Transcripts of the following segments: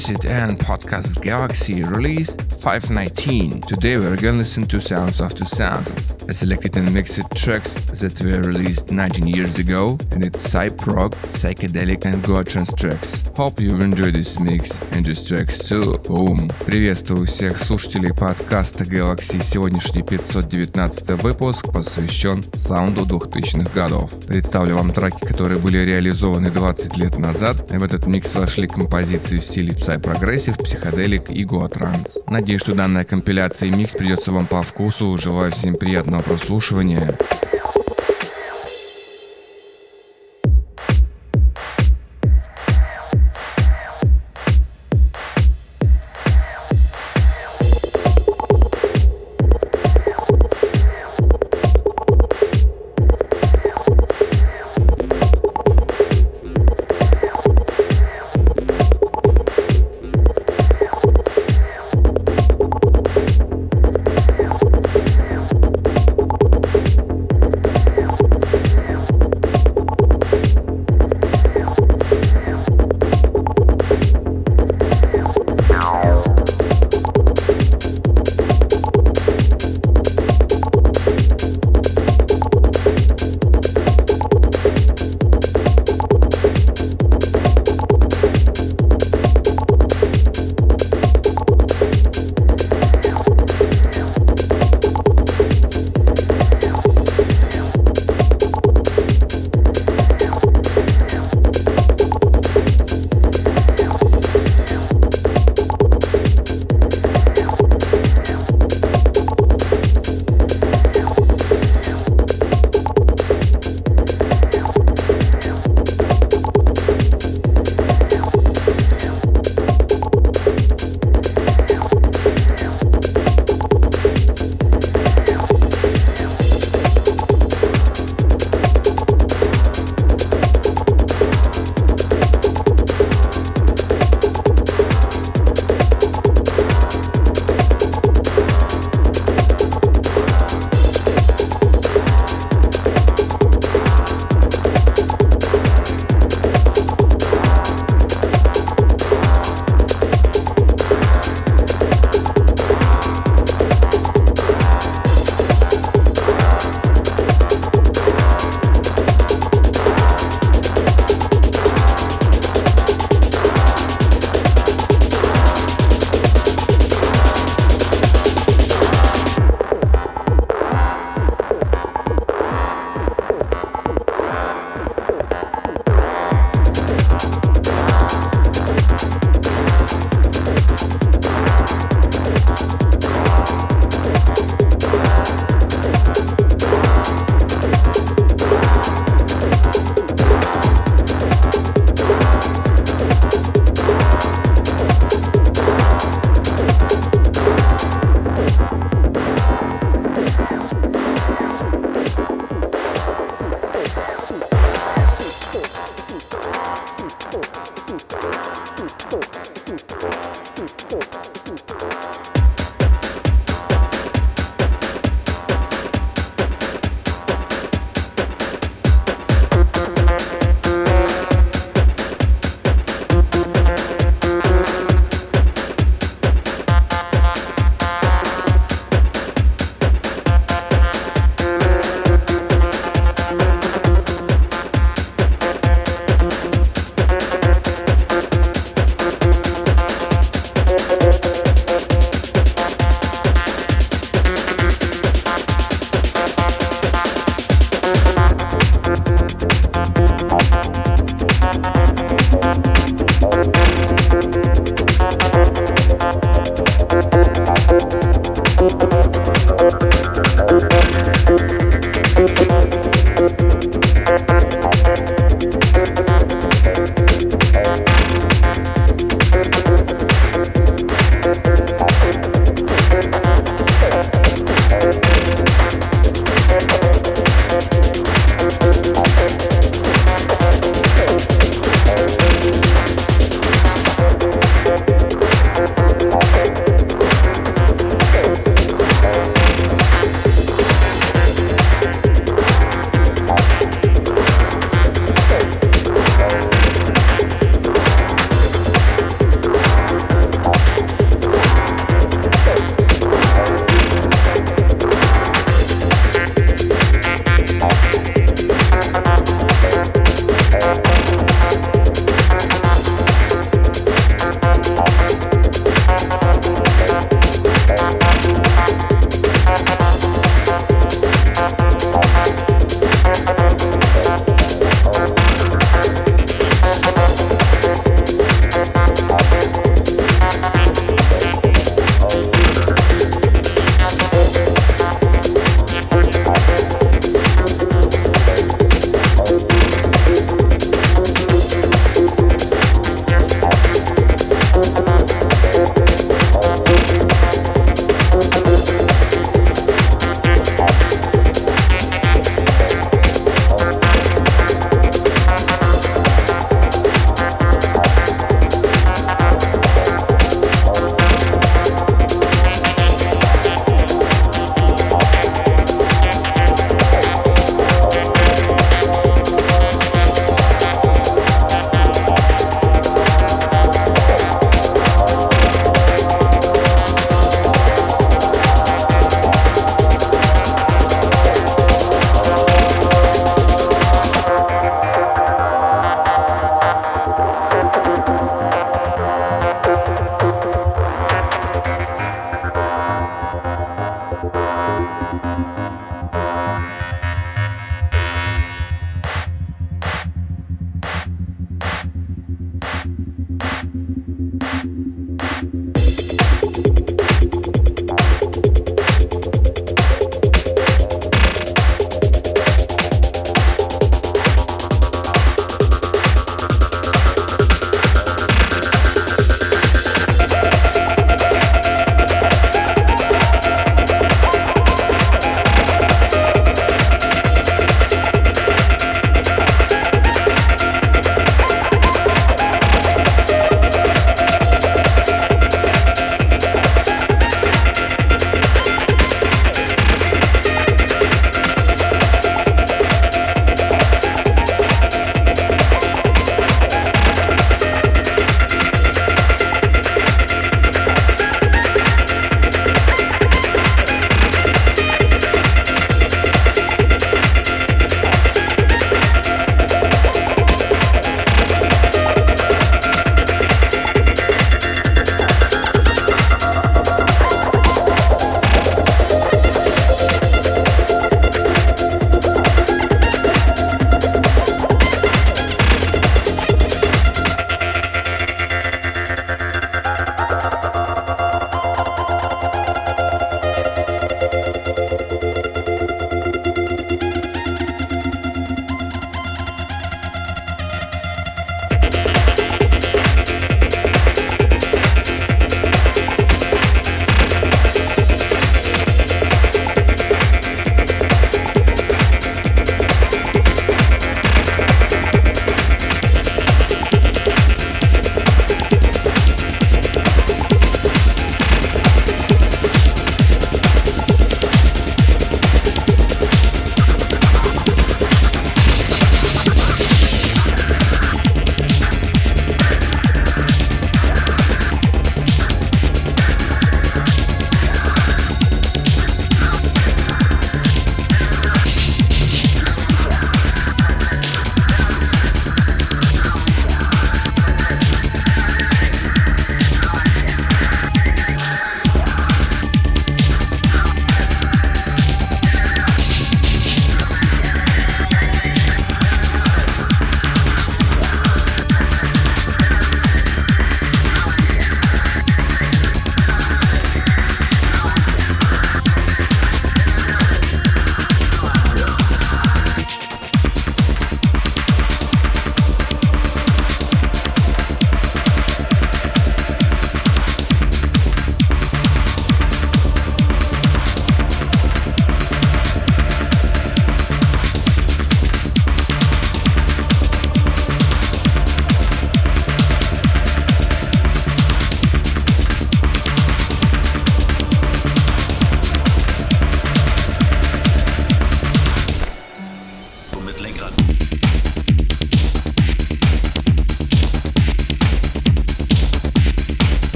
Acid and Podcast Galaxy release 519. Today we're gonna listen to Sounds of 2000s, I selected and mixed tracks that were released 19 years ago, and it's psy-prog, psychedelic and goa trance tracks. Hope you enjoy this mix and these tracks too. Boom! Приветствую всех слушателей подкаста Galaxy. Сегодняшний 519 выпуск посвящен саунду 2000-х годов. Представлю вам треки, которые были реализованы 20 лет назад, и в этот микс вошли композиции в стиле psy-progressive, psychedelic и goa trance. Надеюсь, что данная компиляция и микс придется вам по вкусу. Желаю всем приятного прослушивания.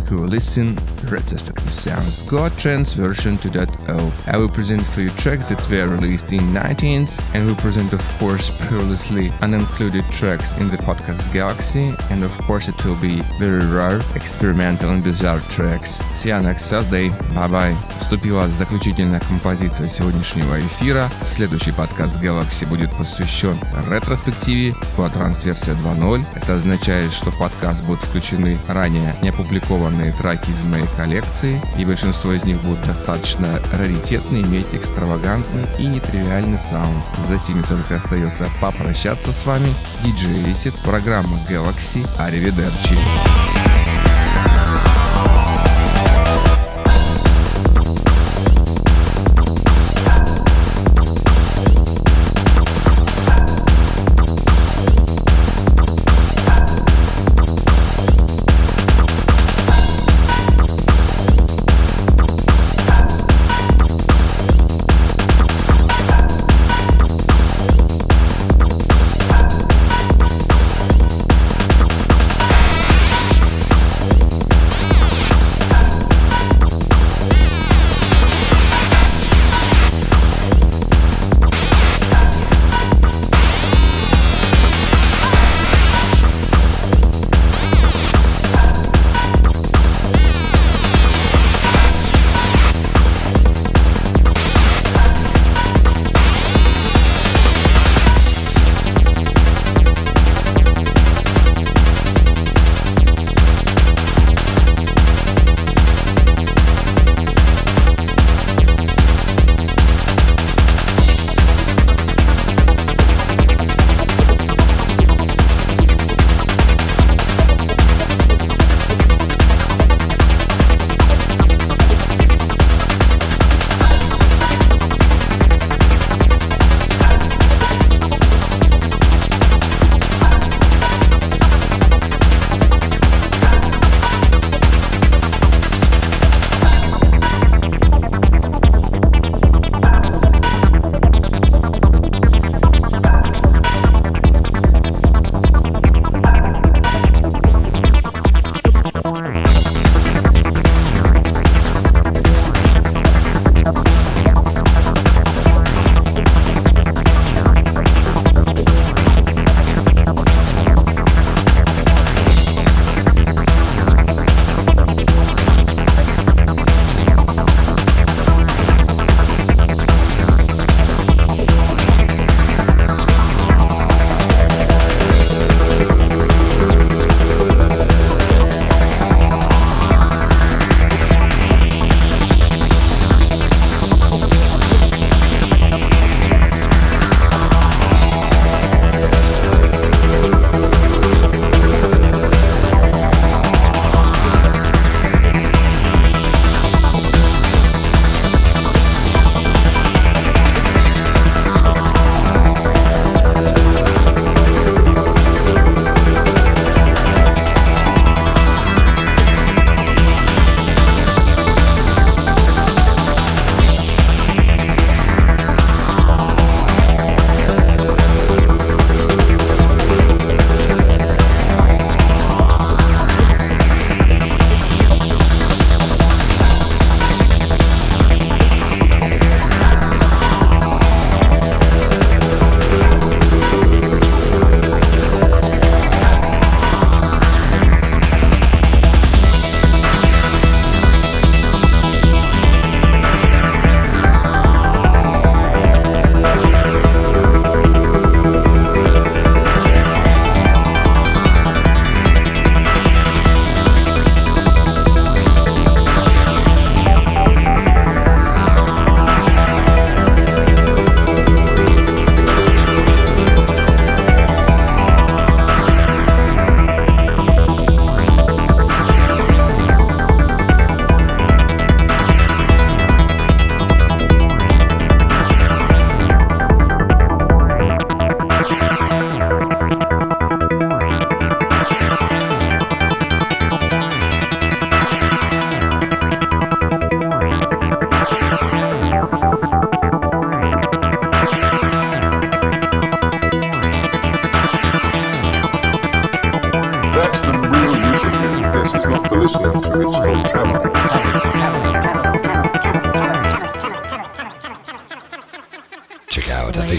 Week we will listen retrospective sounds God Trance version 2.0. I will present for you tracks that were released in 19th and will present of course previously unincluded tracks in the podcast Galaxy and of course it will be very rare, experimental and bizarre tracks. See you next Thursday. Bye bye. Вступила заключительная композиция сегодняшнего эфира. Следующий подкаст Galaxy будет посвящен ретроспективе Quatrans версия 2.0. Это означает, что в подкаст будут включены ранее не опубликованные треки из моей коллекции, и большинство из них будут достаточно раритетны, иметь экстравагантный и нетривиальный саунд. За сими только остается попрощаться с вами. DJ Acid, программа Galaxy. Аривидерчи. Check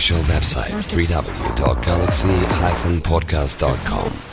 official website www.galaxy-podcast.com.